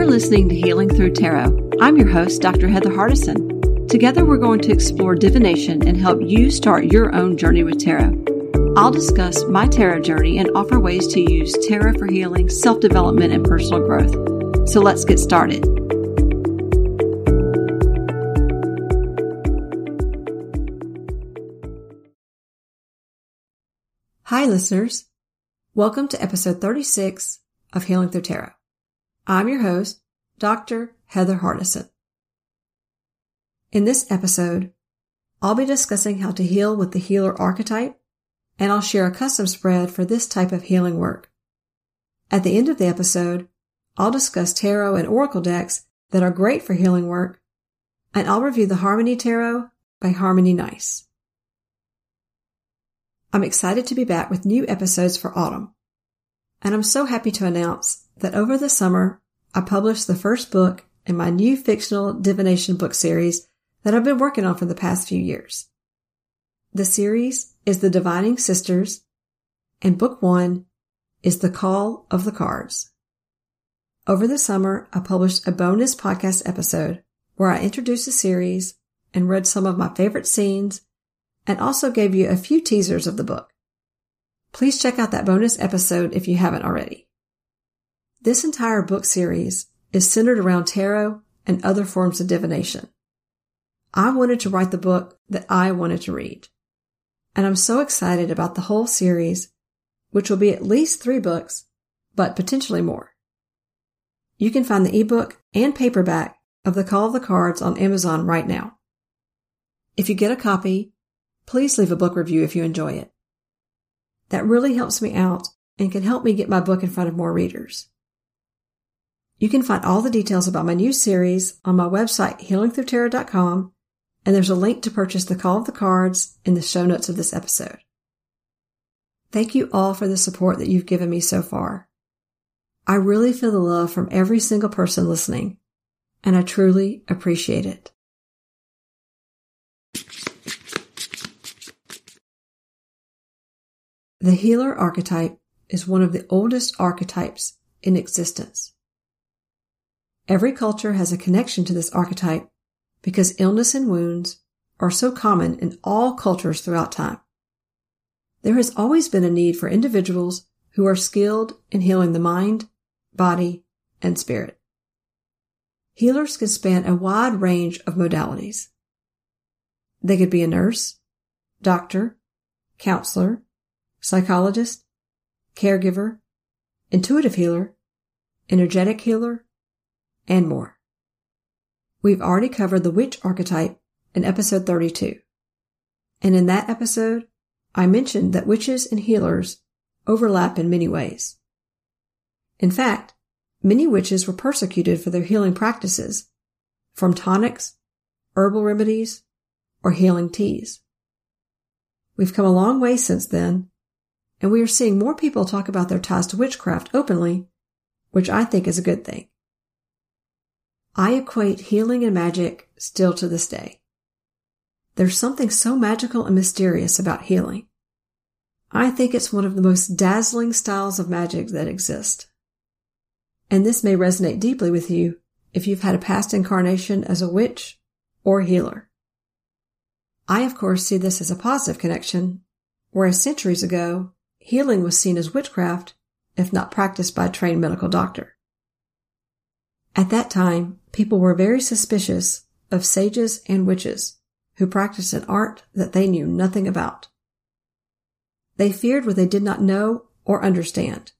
You're listening to Healing Through Tarot. I'm your host, Dr. Heather Hardison. Together, we're going to explore divination and help you start your own journey with tarot. I'll discuss my tarot journey and offer ways to use tarot for healing, self development, and personal growth. So let's get started. Hi, listeners. Welcome to episode 36 of Healing Through Tarot. I'm your host, Dr. Heather Hardison. In this episode, I'll be discussing how to heal with the healer archetype, and I'll share a custom spread for this type of healing work. At the end of the episode, I'll discuss tarot and oracle decks that are great for healing work, and I'll review the Harmony Tarot by Harmony Nice. I'm excited to be back with new episodes for autumn, and I'm so happy to announce that over the summer, I published the first book in my new fictional divination book series that I've been working on for the past few years. The series is The Divining Sisters, and book one is The Call of the Cards. Over the summer, I published a bonus podcast episode where I introduced the series and read some of my favorite scenes and also gave you a few teasers of the book. Please check out that bonus episode if you haven't already. This entire book series is centered around tarot and other forms of divination. I wanted to write the book that I wanted to read. And I'm so excited about the whole series, which will be at least three books, but potentially more. You can find the ebook and paperback of The Call of the Cards on Amazon right now. If you get a copy, please leave a book review if you enjoy it. That really helps me out and can help me get my book in front of more readers. You can find all the details about my new series on my website, healingthroughtarot.com, and there's a link to purchase the Call of the Cards in the show notes of this episode. Thank you all for the support that you've given me so far. I really feel the love from every single person listening, and I truly appreciate it. The healer archetype is one of the oldest archetypes in existence. Every culture has a connection to this archetype because illness and wounds are so common in all cultures throughout time. There has always been a need for individuals who are skilled in healing the mind, body, and spirit. Healers can span a wide range of modalities. They could be a nurse, doctor, counselor, psychologist, caregiver, intuitive healer, energetic healer, and more. We've already covered the witch archetype in episode 32. And in that episode, I mentioned that witches and healers overlap in many ways. In fact, many witches were persecuted for their healing practices, from tonics, herbal remedies, or healing teas. We've come a long way since then, and we are seeing more people talk about their ties to witchcraft openly, which I think is a good thing. I equate healing and magic still to this day. There's something so magical and mysterious about healing. I think it's one of the most dazzling styles of magic that exist. And this may resonate deeply with you if you've had a past incarnation as a witch or healer. I, of course, see this as a positive connection, whereas centuries ago, healing was seen as witchcraft if not practiced by a trained medical doctor. At that time, people were very suspicious of sages and witches who practiced an art that they knew nothing about. They feared what they did not know or understand.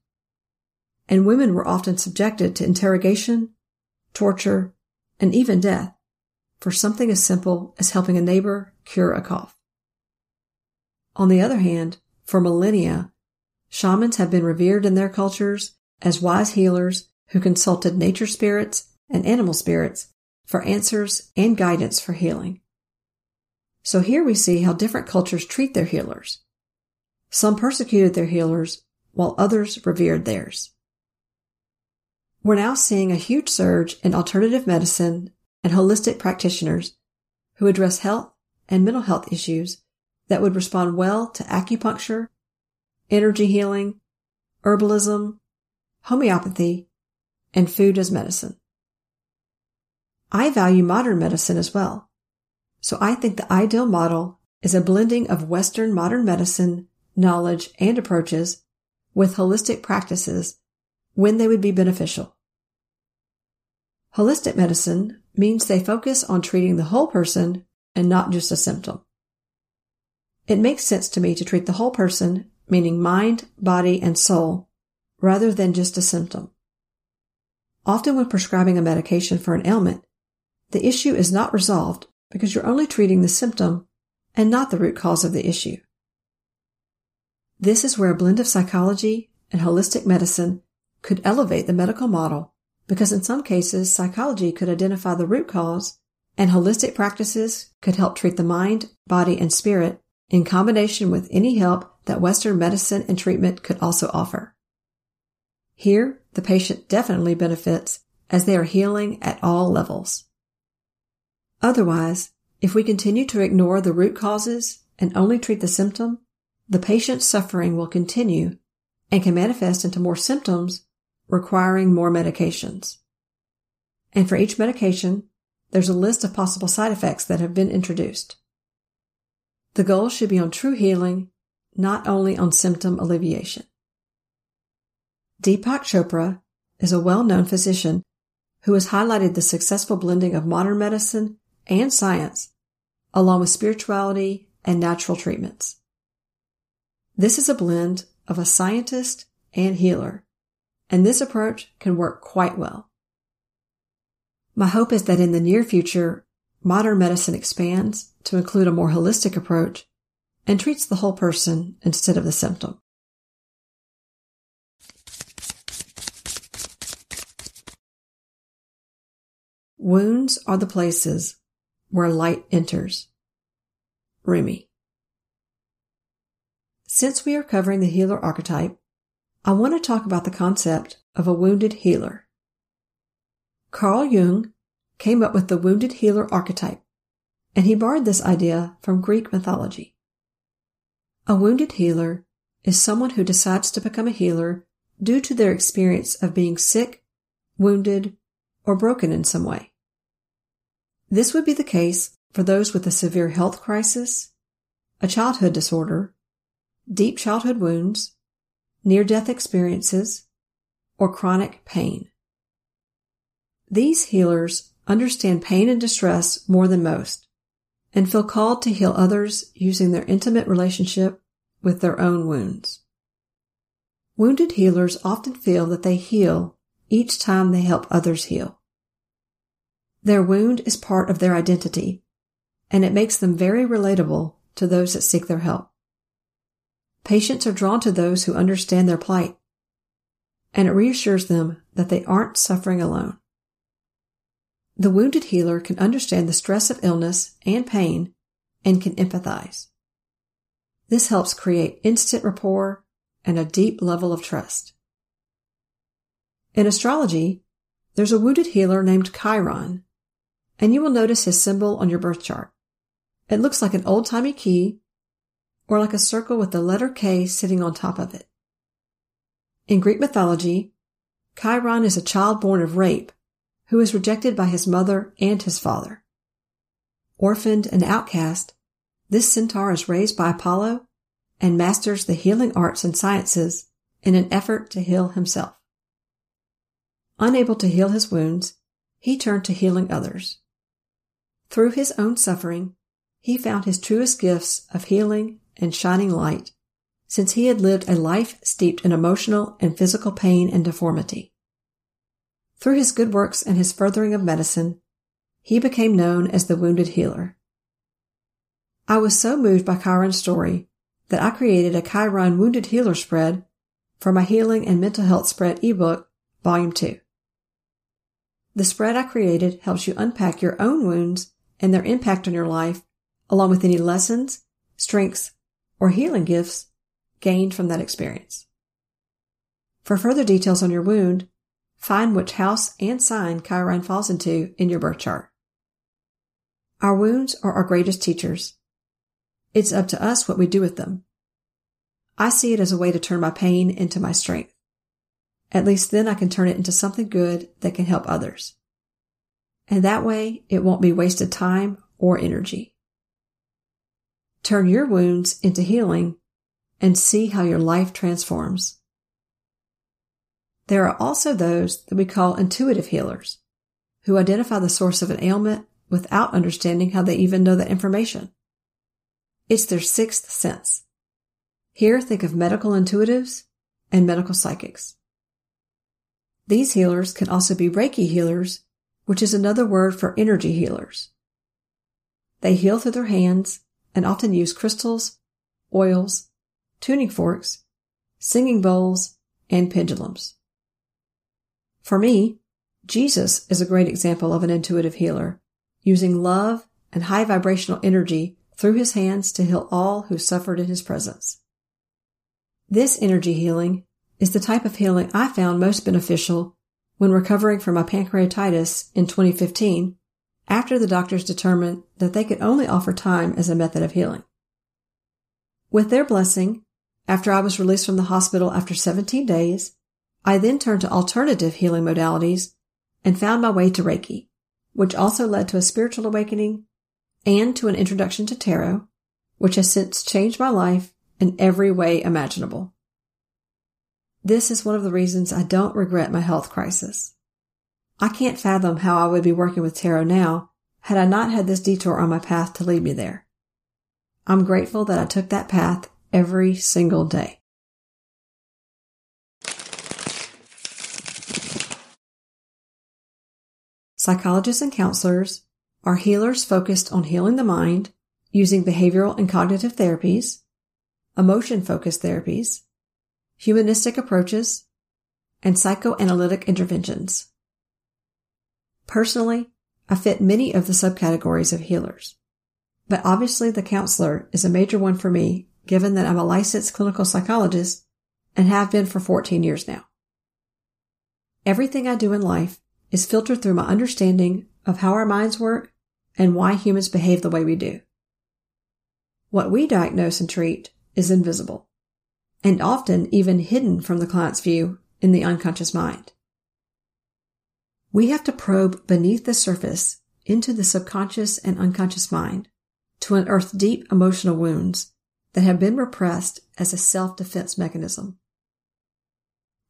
And women were often subjected to interrogation, torture, and even death for something as simple as helping a neighbor cure a cough. On the other hand, for millennia, shamans have been revered in their cultures as wise healers who consulted nature spirits and animal spirits for answers and guidance for healing. So here we see how different cultures treat their healers. Some persecuted their healers while others revered theirs. We're now seeing a huge surge in alternative medicine and holistic practitioners who address health and mental health issues that would respond well to acupuncture, energy healing, herbalism, homeopathy, and food as medicine. I value modern medicine as well. So I think the ideal model is a blending of Western modern medicine, knowledge, and approaches with holistic practices when they would be beneficial. Holistic medicine means they focus on treating the whole person and not just a symptom. It makes sense to me to treat the whole person, meaning mind, body, and soul, rather than just a symptom. Often when prescribing a medication for an ailment, the issue is not resolved because you're only treating the symptom and not the root cause of the issue. This is where a blend of psychology and holistic medicine could elevate the medical model because in some cases psychology could identify the root cause and holistic practices could help treat the mind, body, and spirit in combination with any help that Western medicine and treatment could also offer. Here, the patient definitely benefits as they are healing at all levels. Otherwise, if we continue to ignore the root causes and only treat the symptom, the patient's suffering will continue and can manifest into more symptoms requiring more medications. And for each medication, there's a list of possible side effects that have been introduced. The goal should be on true healing, not only on symptom alleviation. Deepak Chopra is a well-known physician who has highlighted the successful blending of modern medicine and science, along with spirituality and natural treatments. This is a blend of a scientist and healer, and this approach can work quite well. My hope is that in the near future, modern medicine expands to include a more holistic approach and treats the whole person instead of the symptom. Wounds are the places where light enters. Rumi. Since we are covering the healer archetype, I want to talk about the concept of a wounded healer. Carl Jung came up with the wounded healer archetype, and he borrowed this idea from Greek mythology. A wounded healer is someone who decides to become a healer due to their experience of being sick, wounded, or broken in some way. This would be the case for those with a severe health crisis, a childhood disorder, deep childhood wounds, near-death experiences, or chronic pain. These healers understand pain and distress more than most and feel called to heal others using their intimate relationship with their own wounds. Wounded healers often feel that they heal each time they help others heal. Their wound is part of their identity, and it makes them very relatable to those that seek their help. Patients are drawn to those who understand their plight, and it reassures them that they aren't suffering alone. The wounded healer can understand the stress of illness and pain and can empathize. This helps create instant rapport and a deep level of trust. In astrology, there's a wounded healer named Chiron, and you will notice his symbol on your birth chart. It looks like an old-timey key or like a circle with the letter K sitting on top of it. In Greek mythology, Chiron is a child born of rape who is rejected by his mother and his father. Orphaned and outcast, this centaur is raised by Apollo and masters the healing arts and sciences in an effort to heal himself. Unable to heal his wounds, he turned to healing others. Through his own suffering, he found his truest gifts of healing and shining light, since he had lived a life steeped in emotional and physical pain and deformity. Through his good works and his furthering of medicine, he became known as the wounded healer. I was so moved by Chiron's story that I created a Chiron Wounded Healer spread for my Healing and Mental Health Spread ebook, Volume 2. The spread I created helps you unpack your own wounds and their impact on your life, along with any lessons, strengths, or healing gifts gained from that experience. For further details on your wound, find which house and sign Chiron falls into in your birth chart. Our wounds are our greatest teachers. It's up to us what we do with them. I see it as a way to turn my pain into my strength. At least then I can turn it into something good that can help others. And that way it won't be wasted time or energy. Turn your wounds into healing and see how your life transforms. There are also those that we call intuitive healers who identify the source of an ailment without understanding how they even know that information. It's their sixth sense. Here, think of medical intuitives and medical psychics. These healers can also be Reiki healers, which is another word for energy healers. They heal through their hands and often use crystals, oils, tuning forks, singing bowls, and pendulums. For me, Jesus is a great example of an intuitive healer, using love and high vibrational energy through his hands to heal all who suffered in his presence. This energy healing is the type of healing I found most beneficial when recovering from my pancreatitis in 2015 after the doctors determined that they could only offer time as a method of healing. With their blessing, after I was released from the hospital after 17 days, I then turned to alternative healing modalities and found my way to Reiki, which also led to a spiritual awakening and to an introduction to tarot, which has since changed my life in every way imaginable. This is one of the reasons I don't regret my health crisis. I can't fathom how I would be working with tarot now had I not had this detour on my path to lead me there. I'm grateful that I took that path every single day. Psychologists and counselors are healers focused on healing the mind using behavioral and cognitive therapies, emotion focused therapies, humanistic approaches, and psychoanalytic interventions. Personally, I fit many of the subcategories of healers, but obviously the counselor is a major one for me given that I'm a licensed clinical psychologist and have been for 14 years now. Everything I do in life is filtered through my understanding of how our minds work and why humans behave the way we do. What we diagnose and treat is invisible and often even hidden from the client's view in the unconscious mind. We have to probe beneath the surface into the subconscious and unconscious mind to unearth deep emotional wounds that have been repressed as a self-defense mechanism.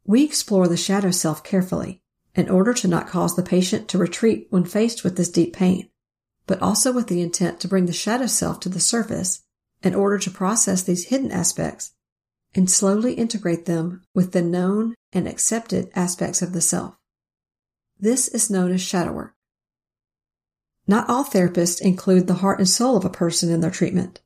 We explore the shadow self carefully in order to not cause the patient to retreat when faced with this deep pain, but also with the intent to bring the shadow self to the surface in order to process these hidden aspects and slowly integrate them with the known and accepted aspects of the self. This is known as shadow work. Not all therapists include the heart and soul of a person in their treatment,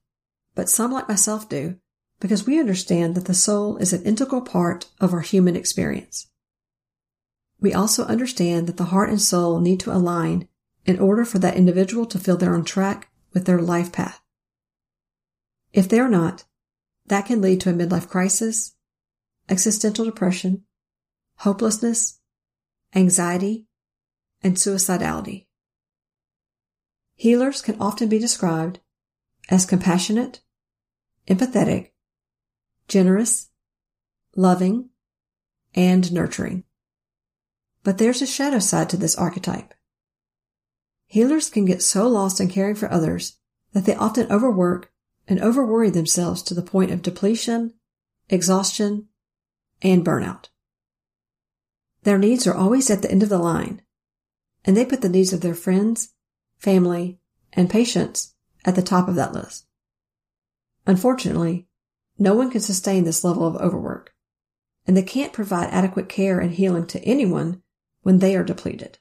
but some like myself do because we understand that the soul is an integral part of our human experience. We also understand that the heart and soul need to align in order for that individual to feel they're on track with their life path. If they're not, that can lead to a midlife crisis, existential depression, hopelessness, anxiety, and suicidality. Healers can often be described as compassionate, empathetic, generous, loving, and nurturing. But there's a shadow side to this archetype. Healers can get so lost in caring for others that they often overwork and overworry themselves to the point of depletion, exhaustion, and burnout. Their needs are always at the end of the line, and they put the needs of their friends, family, and patients at the top of that list. Unfortunately, no one can sustain this level of overwork, and they can't provide adequate care and healing to anyone when they are depleted.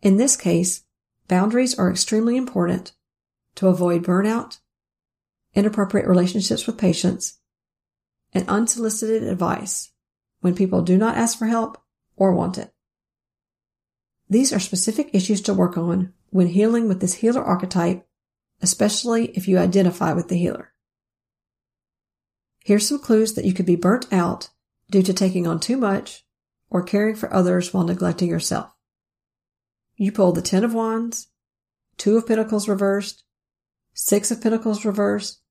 In this case, boundaries are extremely important to avoid burnout, inappropriate relationships with patients, and unsolicited advice when people do not ask for help or want it. These are specific issues to work on when healing with this healer archetype, especially if you identify with the healer. Here's some clues that you could be burnt out due to taking on too much or caring for others while neglecting yourself. You pull the Ten of Wands, Two of Pentacles reversed, Six of Pentacles reversed,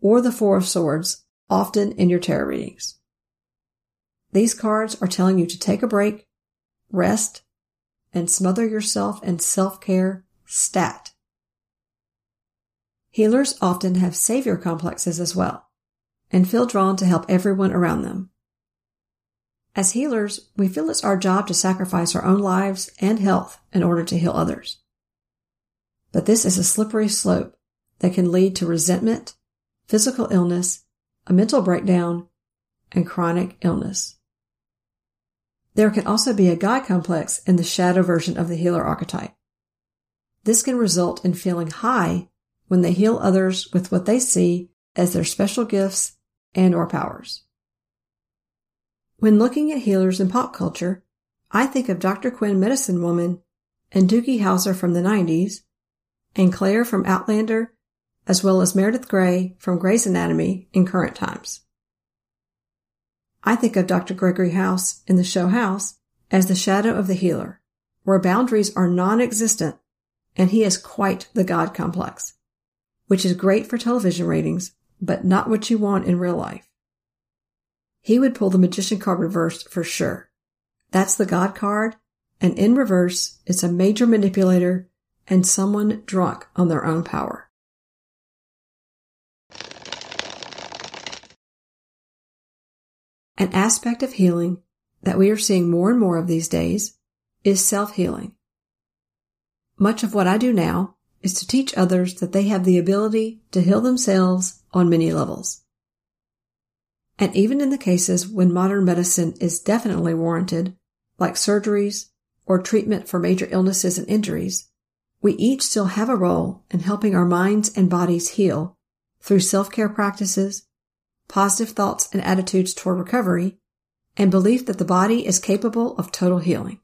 or the Four of Swords, often in your tarot readings. These cards are telling you to take a break, rest, and smother yourself in self-care stat. Healers often have savior complexes as well and feel drawn to help everyone around them. As healers, we feel it's our job to sacrifice our own lives and health in order to heal others. But this is a slippery slope that can lead to resentment, physical illness, a mental breakdown, and chronic illness. There can also be a guy complex in the shadow version of the healer archetype. This can result in feeling high when they heal others with what they see as their special gifts and or powers. When looking at healers in pop culture, I think of Dr. Quinn Medicine Woman and Doogie Howser from the 90s and Claire from Outlander as well as Meredith Grey from Grey's Anatomy in current times. I think of Dr. Gregory House in the show House as the shadow of the healer, where boundaries are non-existent and he is quite the God complex, which is great for television ratings, but not what you want in real life. He would pull the magician card reversed for sure. That's the God card, and in reverse, it's a major manipulator and someone drunk on their own power. An aspect of healing that we are seeing more and more of these days is self-healing. Much of what I do now is to teach others that they have the ability to heal themselves on many levels. And even in the cases when modern medicine is definitely warranted, like surgeries or treatment for major illnesses and injuries, we each still have a role in helping our minds and bodies heal through self-care practices, positive thoughts and attitudes toward recovery, and belief that the body is capable of total healing.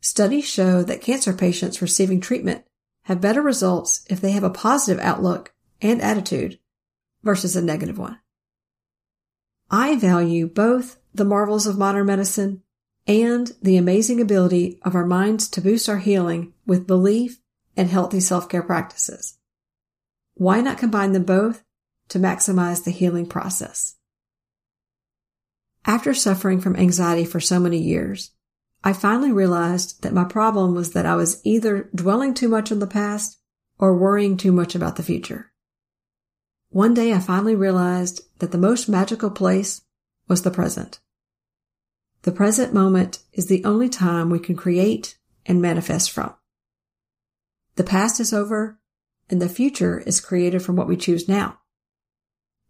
Studies show that cancer patients receiving treatment have better results if they have a positive outlook and attitude versus a negative one. I value both the marvels of modern medicine and the amazing ability of our minds to boost our healing with belief and healthy self-care practices. Why not combine them both to maximize the healing process. After suffering from anxiety for so many years, I finally realized that my problem was that I was either dwelling too much on the past or worrying too much about the future. One day I finally realized that the most magical place was the present. The present moment is the only time we can create and manifest from. The past is over and the future is created from what we choose now.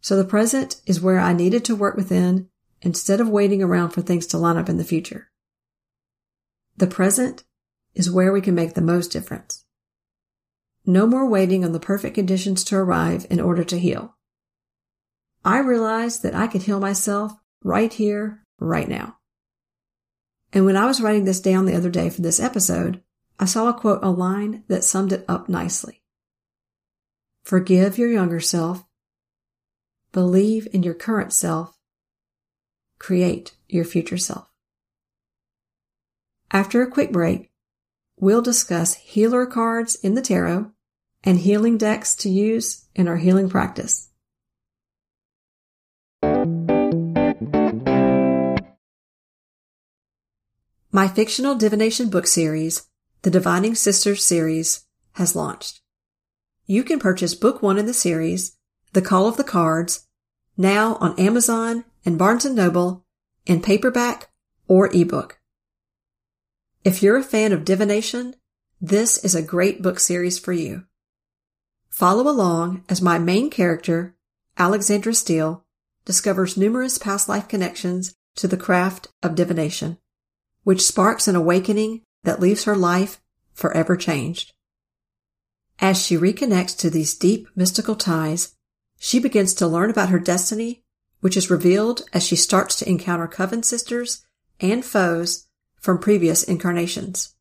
So the present is where I needed to work within instead of waiting around for things to line up in the future. The present is where we can make the most difference. No more waiting on the perfect conditions to arrive in order to heal. I realized that I could heal myself right here, right now. And when I was writing this down the other day for this episode, I saw a quote online that summed it up nicely. Forgive your younger self Believe in your current self. Create your future self. After a quick break, we'll discuss healer cards in the tarot and healing decks to use in our healing practice. My fictional divination book series, the Divining Sisters series, has launched. You can purchase book one in the series, The Call of the Cards, now on Amazon and Barnes & Noble in paperback or ebook. If you're a fan of divination, this is a great book series for you. Follow along as my main character, Alexandra Steele, discovers numerous past life connections to the craft of divination, which sparks an awakening that leaves her life forever changed. As she reconnects to these deep mystical ties, she begins to learn about her destiny, which is revealed as she starts to encounter coven sisters and foes from previous incarnations.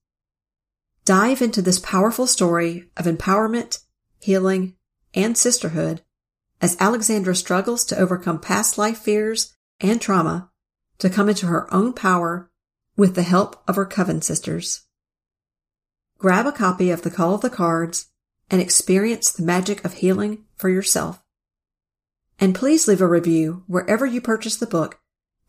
Dive into this powerful story of empowerment, healing, and sisterhood as Alexandra struggles to overcome past life fears and trauma to come into her own power with the help of her coven sisters. Grab a copy of The Call of the Cards and experience the magic of healing for yourself. And please leave a review wherever you purchase the book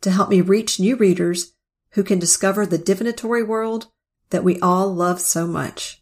to help me reach new readers who can discover the divinatory world that we all love so much.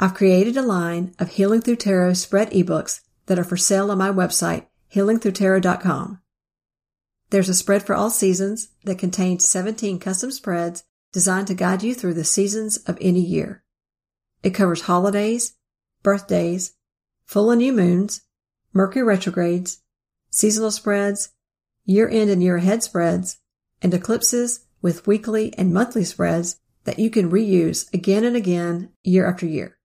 I've created a line of Healing Through Tarot spread ebooks that are for sale on my website, healingthroughtarot.com. There's a spread for all seasons that contains 17 custom spreads designed to guide you through the seasons of any year. It covers holidays, birthdays, full and new moons, Mercury retrogrades, seasonal spreads, year end and year ahead spreads, and eclipses with weekly and monthly spreads that you can reuse again and again year after year.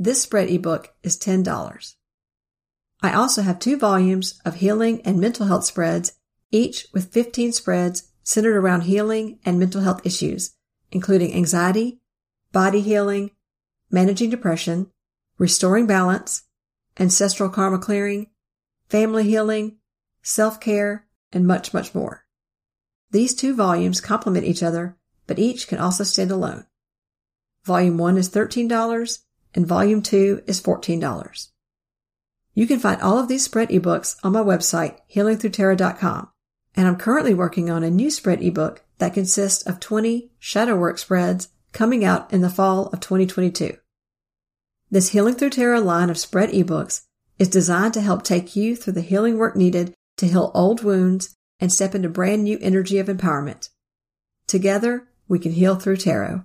This spread ebook is $10. I also have two volumes of healing and mental health spreads, each with 15 spreads centered around healing and mental health issues, including anxiety, body healing, managing depression, restoring balance, ancestral karma clearing, family healing, self-care, and much, much more. These two volumes complement each other, but each can also stand alone. Volume 1 is $13 and volume 2 is $14. You can find all of these spread ebooks on my website, healingthroughtarot.com, and I'm currently working on a new spread ebook that consists of 20 shadow work spreads coming out in the fall of 2022. This Healing Through Tarot line of spread ebooks is designed to help take you through the healing work needed to heal old wounds and step into brand new energy of empowerment. Together, we can heal through tarot.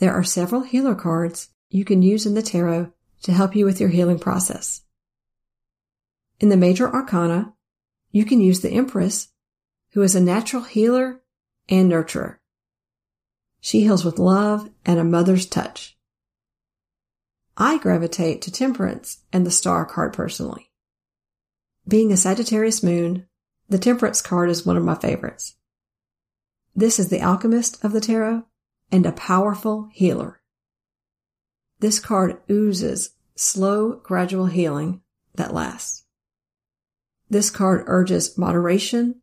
There are several healer cards you can use in the tarot to help you with your healing process. In the major arcana, you can use the Empress, who is a natural healer and nurturer. She heals with love and a mother's touch. I gravitate to Temperance and the Star card personally. Being a Sagittarius moon, the Temperance card is one of my favorites. This is the alchemist of the tarot and a powerful healer. This card oozes slow, gradual healing that lasts. This card urges moderation,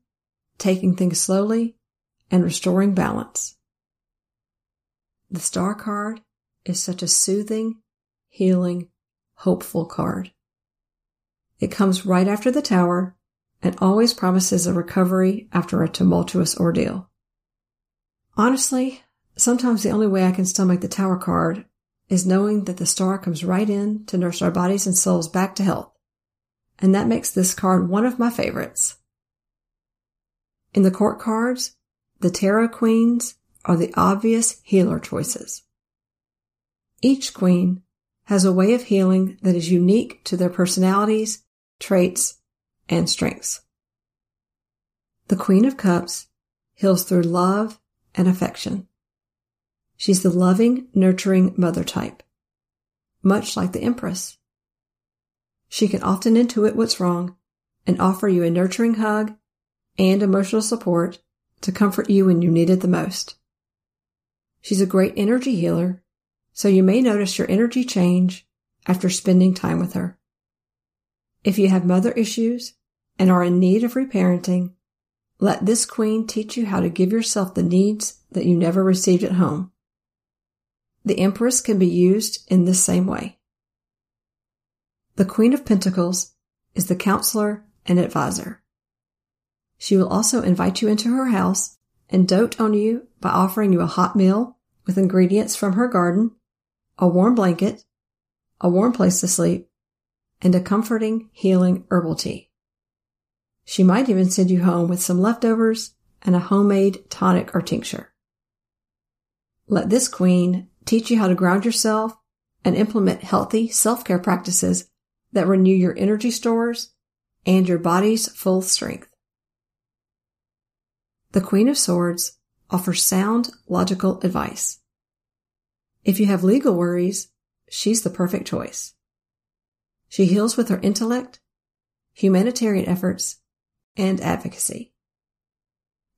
taking things slowly, and restoring balance. The star card is such a soothing, healing, hopeful card. It comes right after the tower and always promises a recovery after a tumultuous ordeal. Honestly, Sometimes the only way I can stomach the tower card is knowing that the star comes right in to nurse our bodies and souls back to health. And that makes this card one of my favorites. In the court cards, the tarot queens are the obvious healer choices. Each queen has a way of healing that is unique to their personalities, traits, and strengths. The Queen of Cups heals through love and affection. She's the loving, nurturing mother type, much like the Empress. She can often intuit what's wrong and offer you a nurturing hug and emotional support to comfort you when you need it the most. She's a great energy healer, so you may notice your energy change after spending time with her. If you have mother issues and are in need of reparenting, let this queen teach you how to give yourself the needs that you never received at home. The Empress can be used in this same way. The Queen of Pentacles is the counselor and advisor. She will also invite you into her house and dote on you by offering you a hot meal with ingredients from her garden, a warm blanket, a warm place to sleep, and a comforting, healing herbal tea. She might even send you home with some leftovers and a homemade tonic or tincture. Let this queen teach you how to ground yourself and implement healthy self-care practices that renew your energy stores and your body's full strength. The Queen of Swords offers sound, logical advice. If you have legal worries, she's the perfect choice. She heals with her intellect, humanitarian efforts, and advocacy.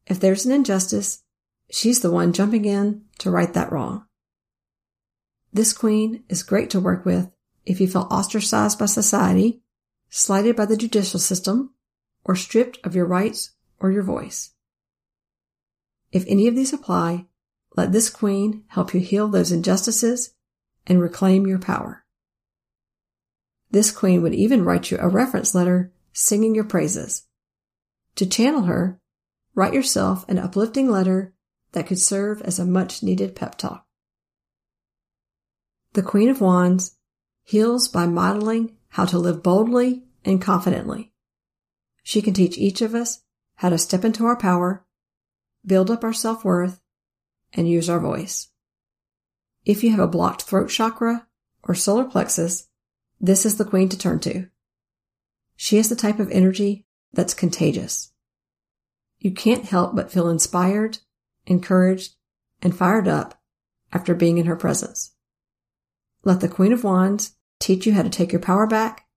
If there's an injustice, she's the one jumping in to right that wrong. This queen is great to work with if you feel ostracized by society, slighted by the judicial system, or stripped of your rights or your voice. If any of these apply, let this queen help you heal those injustices and reclaim your power. This queen would even write you a reference letter singing your praises. To channel her, write yourself an uplifting letter that could serve as a much needed pep talk. The Queen of Wands heals by modeling how to live boldly and confidently. She can teach each of us how to step into our power, build up our self-worth, and use our voice. If you have a blocked throat chakra or solar plexus, this is the queen to turn to. She has the type of energy that's contagious. You can't help but feel inspired, encouraged, and fired up after being in her presence. Let the Queen of Wands teach you how to take your power back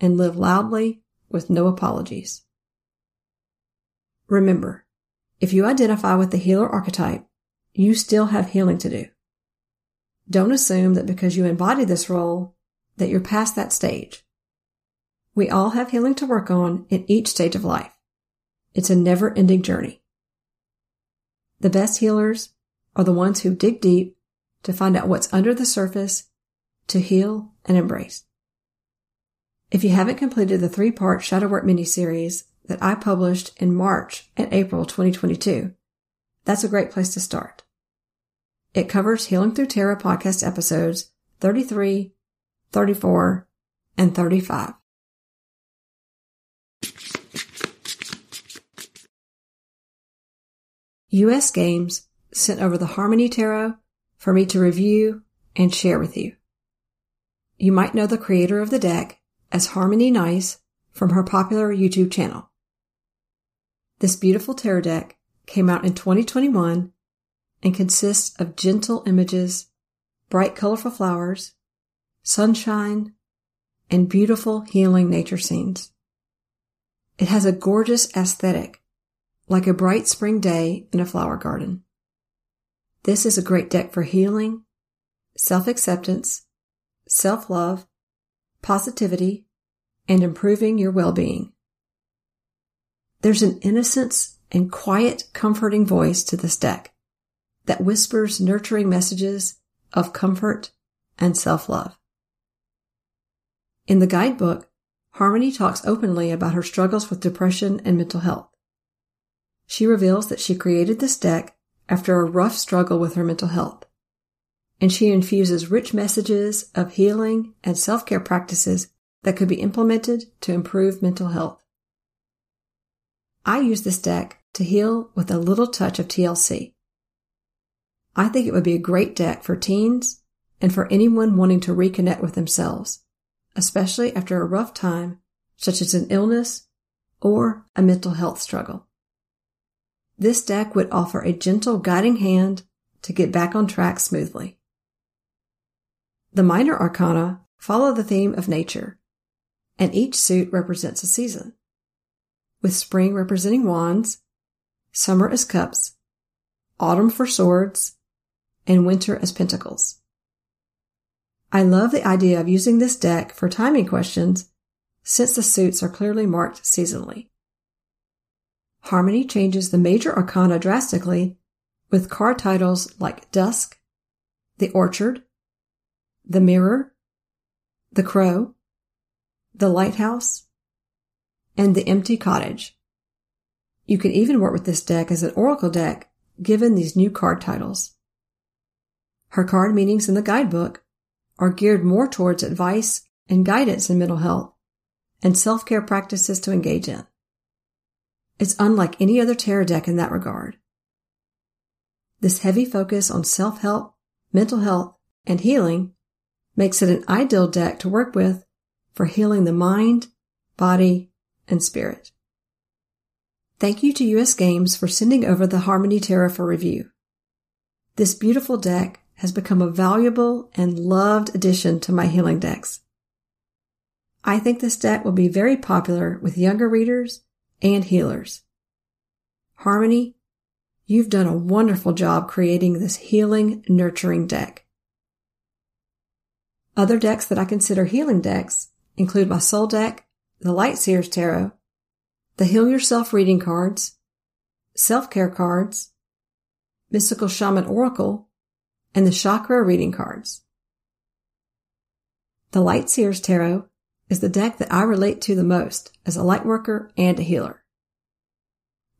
and live loudly with no apologies. Remember, if you identify with the healer archetype, you still have healing to do. Don't assume that because you embody this role that you're past that stage. We all have healing to work on in each stage of life. It's a never ending journey. The best healers are the ones who dig deep to find out what's under the surface to heal and embrace. If you haven't completed the three part shadow work mini series that I published in March and April 2022, that's a great place to start. It covers Healing Through Tarot podcast episodes 33, 34, and 35. US Games sent over the Harmony Tarot for me to review and share with you. You might know the creator of the deck as Harmony Nice from her popular YouTube channel. This beautiful tarot deck came out in 2021 and consists of gentle images, bright colorful flowers, sunshine, and beautiful healing nature scenes. It has a gorgeous aesthetic, like a bright spring day in a flower garden. This is a great deck for healing, self-acceptance, self-love, positivity, and improving your well-being. There's an innocence and quiet, comforting voice to this deck that whispers nurturing messages of comfort and self-love. In the guidebook, Harmony talks openly about her struggles with depression and mental health. She reveals that she created this deck after a rough struggle with her mental health, and she infuses rich messages of healing and self-care practices that could be implemented to improve mental health. I use this deck to heal with a little touch of TLC. I think it would be a great deck for teens and for anyone wanting to reconnect with themselves, especially after a rough time such as an illness or a mental health struggle. This deck would offer a gentle guiding hand to get back on track smoothly. The minor arcana follow the theme of nature, and each suit represents a season, with spring representing wands, summer as cups, autumn for swords, and winter as pentacles. I love the idea of using this deck for timing questions since the suits are clearly marked seasonally. Harmony changes the major arcana drastically with card titles like Dusk, The Orchard, The Mirror, The Crow, The Lighthouse, and The Empty Cottage. You can even work with this deck as an oracle deck given these new card titles. Her card meanings in the guidebook are geared more towards advice and guidance in mental health and self-care practices to engage in. It's unlike any other tarot deck in that regard. This heavy focus on self-help, mental health, and healing makes it an ideal deck to work with for healing the mind, body, and spirit. Thank you to US Games for sending over the Harmony Tarot for review. This beautiful deck has become a valuable and loved addition to my healing decks. I think this deck will be very popular with younger readers and healers. Harmony, you've done a wonderful job creating this healing, nurturing deck. Other decks that I consider healing decks include my Soul deck, the Light Seers Tarot, the Heal Yourself reading cards, self-care cards, Mystical Shaman Oracle, and the Chakra reading cards. The Light Seers Tarot is the deck that I relate to the most as a light worker and a healer.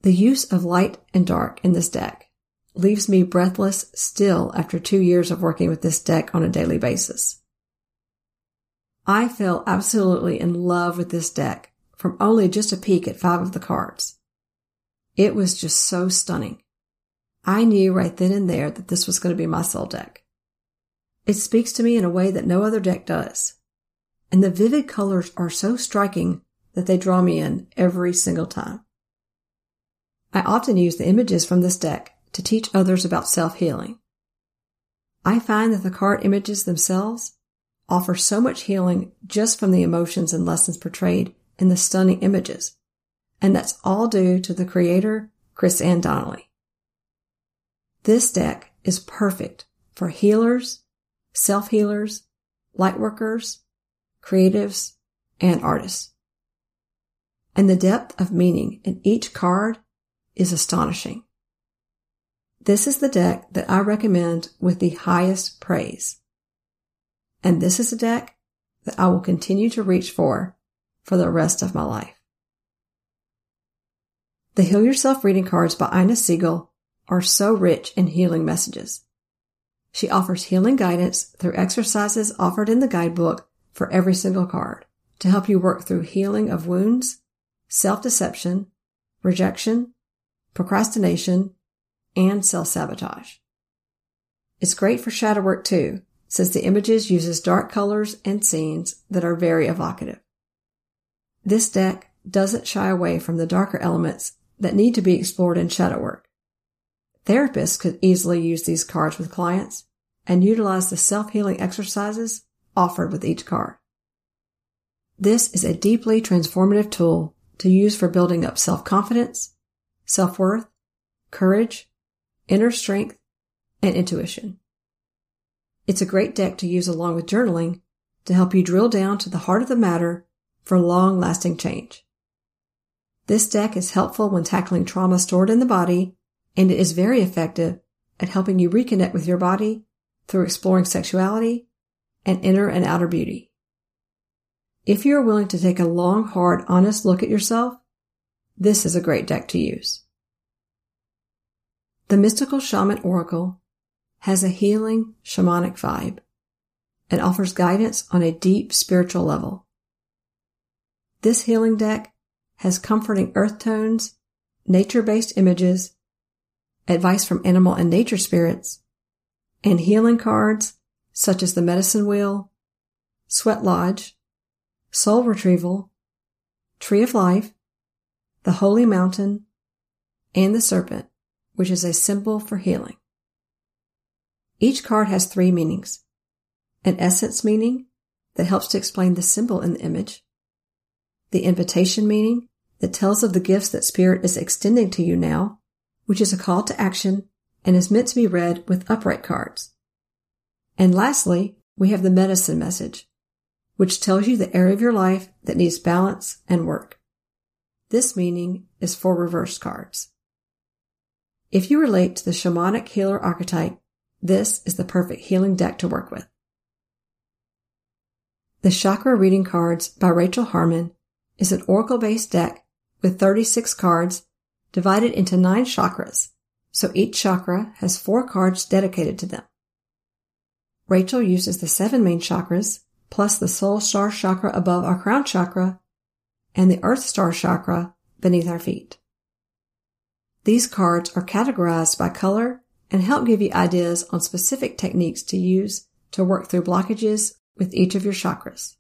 The use of light and dark in this deck leaves me breathless still after two years of working with this deck on a daily basis. I fell absolutely in love with this deck from only just a peek at five of the cards. It was just so stunning. I knew right then and there that this was going to be my soul deck. It speaks to me in a way that no other deck does. And the vivid colors are so striking that they draw me in every single time. I often use the images from this deck to teach others about self-healing. I find that the card images themselves offer so much healing just from the emotions and lessons portrayed in the stunning images. And that's all due to the creator, Chris-Anne Donnelly. This deck is perfect for healers, self-healers, lightworkers, creatives, and artists. And the depth of meaning in each card is astonishing. This is the deck that I recommend with the highest praise. And this is a deck that I will continue to reach for for the rest of my life. The Heal Yourself reading cards by Inna Segal are so rich in healing messages. She offers healing guidance through exercises offered in the guidebook for every single card to help you work through healing of wounds, self-deception, rejection, procrastination, and self-sabotage. It's great for shadow work too, since the images uses dark colors and scenes that are very evocative. This deck doesn't shy away from the darker elements that need to be explored in shadow work. Therapists could easily use these cards with clients and utilize the self-healing exercises offered with each card. This is a deeply transformative tool to use for building up self-confidence, self-worth, courage, inner strength, and intuition. It's a great deck to use along with journaling to help you drill down to the heart of the matter for long lasting change. This deck is helpful when tackling trauma stored in the body, and it is very effective at helping you reconnect with your body through exploring sexuality and inner and outer beauty. If you are willing to take a long, hard, honest look at yourself, this is a great deck to use. The Mystical Shaman Oracle has a healing shamanic vibe and offers guidance on a deep spiritual level. This healing deck has comforting earth tones, nature-based images, advice from animal and nature spirits, and healing cards such as the medicine wheel, sweat lodge, soul retrieval, tree of life, the holy mountain, and the serpent, which is a symbol for healing. Each card has three meanings. An essence meaning that helps to explain the symbol in the image, the invitation meaning that tells of the gifts that Spirit is extending to you now, which is a call to action and is meant to be read with upright cards. And lastly, we have the medicine message, which tells you the area of your life that needs balance and work. This meaning is for reverse cards. If you relate to the shamanic healer archetype, this is the perfect healing deck to work with. The Chakra Reading Cards by Rachel Charman is an oracle-based deck with 36 cards divided into nine chakras, so each chakra has four cards dedicated to them. Rachel uses the seven main chakras, plus the soul star chakra above our crown chakra, and the earth star chakra beneath our feet. These cards are categorized by color and help give you ideas on specific techniques to use to work through blockages with each of your chakras.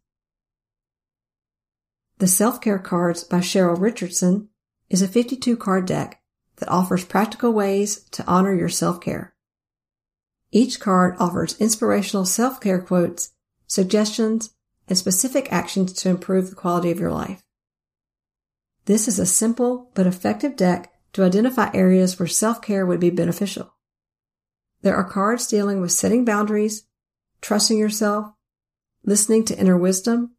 The Self-Care Cards by Cheryl Richardson is a 52 card deck that offers practical ways to honor your self-care. Each card offers inspirational self-care quotes, suggestions, and specific actions to improve the quality of your life. This is a simple but effective deck to identify areas where self-care would be beneficial. There are cards dealing with setting boundaries, trusting yourself, listening to inner wisdom,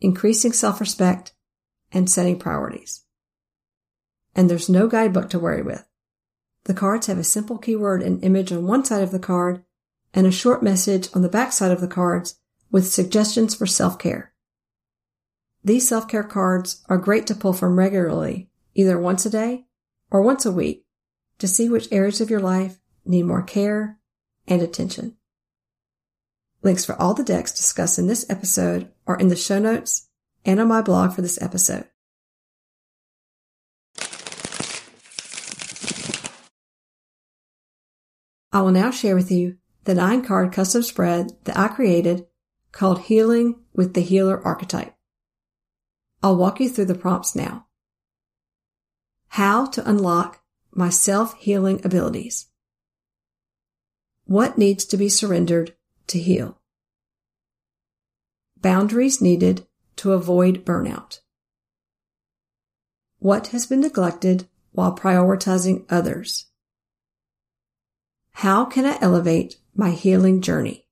increasing self-respect, and setting priorities. And there's no guidebook to worry with. The cards have a simple keyword and image on one side of the card and a short message on the back side of the cards with suggestions for self-care. These self-care cards are great to pull from regularly, either once a day or once a week to see which areas of your life need more care and attention. Links for all the decks discussed in this episode are in the show notes and on my blog for this episode. I will now share with you the nine card custom spread that I created called Healing with the Healer Archetype. I'll walk you through the prompts now. How to unlock my self-healing abilities. What needs to be surrendered to heal? Boundaries needed to avoid burnout. What has been neglected while prioritizing others? How can I elevate my healing journey?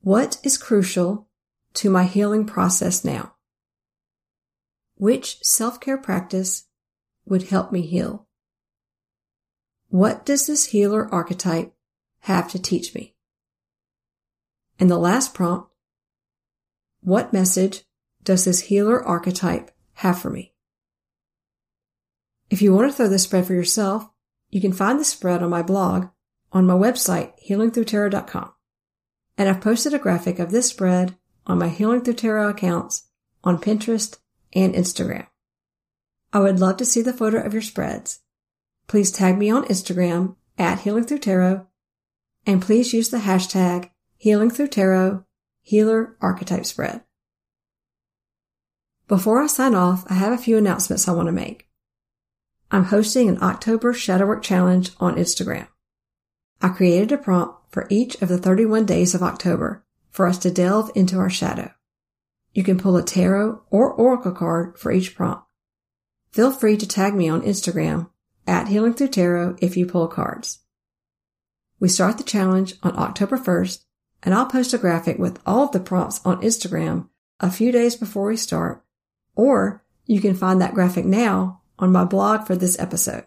What is crucial to my healing process now? Which self-care practice would help me heal? What does this healer archetype have to teach me? And the last prompt, what message does this healer archetype have for me? If you want to throw this spread for yourself, you can find the spread on my blog on my website, healingthrutarot.com. And I've posted a graphic of this spread on my Healing Through Tarot accounts on Pinterest and Instagram. I would love to see the photo of your spreads. Please tag me on Instagram at Healing Through Tarot and please use the hashtag Healing Through Tarot Healer Archetype Spread. Before I sign off, I have a few announcements I want to make. I'm hosting an October Shadowwork Challenge on Instagram. I created a prompt for each of the 31 days of October for us to delve into our shadow. You can pull a tarot or oracle card for each prompt. Feel free to tag me on Instagram at Healing Through Tarot if you pull cards. We start the challenge on October 1st and I'll post a graphic with all of the prompts on Instagram a few days before we start, or you can find that graphic now on my blog for this episode.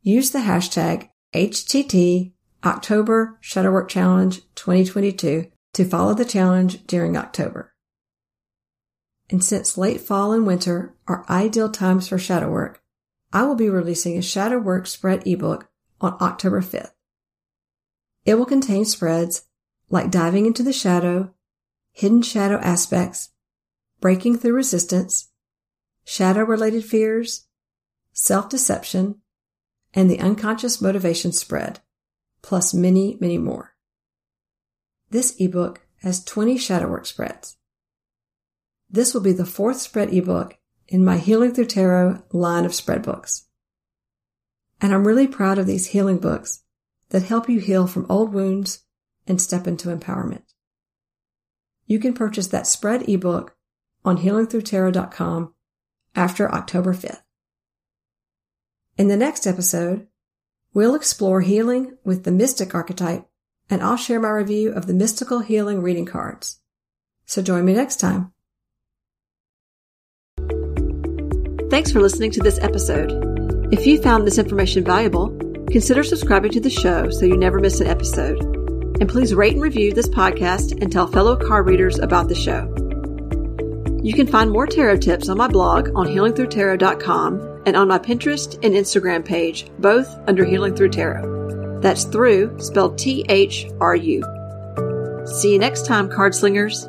Use the hashtag HTT October Shadowwork Challenge 2022 to follow the challenge during October. And since late fall and winter are ideal times for shadow work, I will be releasing a shadow work spread ebook on October 5th. It will contain spreads like diving into the shadow, hidden shadow aspects, breaking through resistance, shadow related fears, self-deception, and the unconscious motivation spread, plus many, many more. This ebook has 20 shadow work spreads. This will be the fourth spread ebook in my Healing Through Tarot line of spread books. And I'm really proud of these healing books that help you heal from old wounds and step into empowerment. You can purchase that spread ebook on healingthrutarot.com after October 5th. In the next episode, we'll explore healing with the mystic archetype and I'll share my review of the mystical healing reading cards. So join me next time. Thanks for listening to this episode. If you found this information valuable, consider subscribing to the show so you never miss an episode. And please rate and review this podcast and tell fellow card readers about the show. You can find more tarot tips on my blog on healingthrutarot.com and on my Pinterest and Instagram page, both under Healing Through Tarot. That's through spelled T H R U. See you next time, card slingers.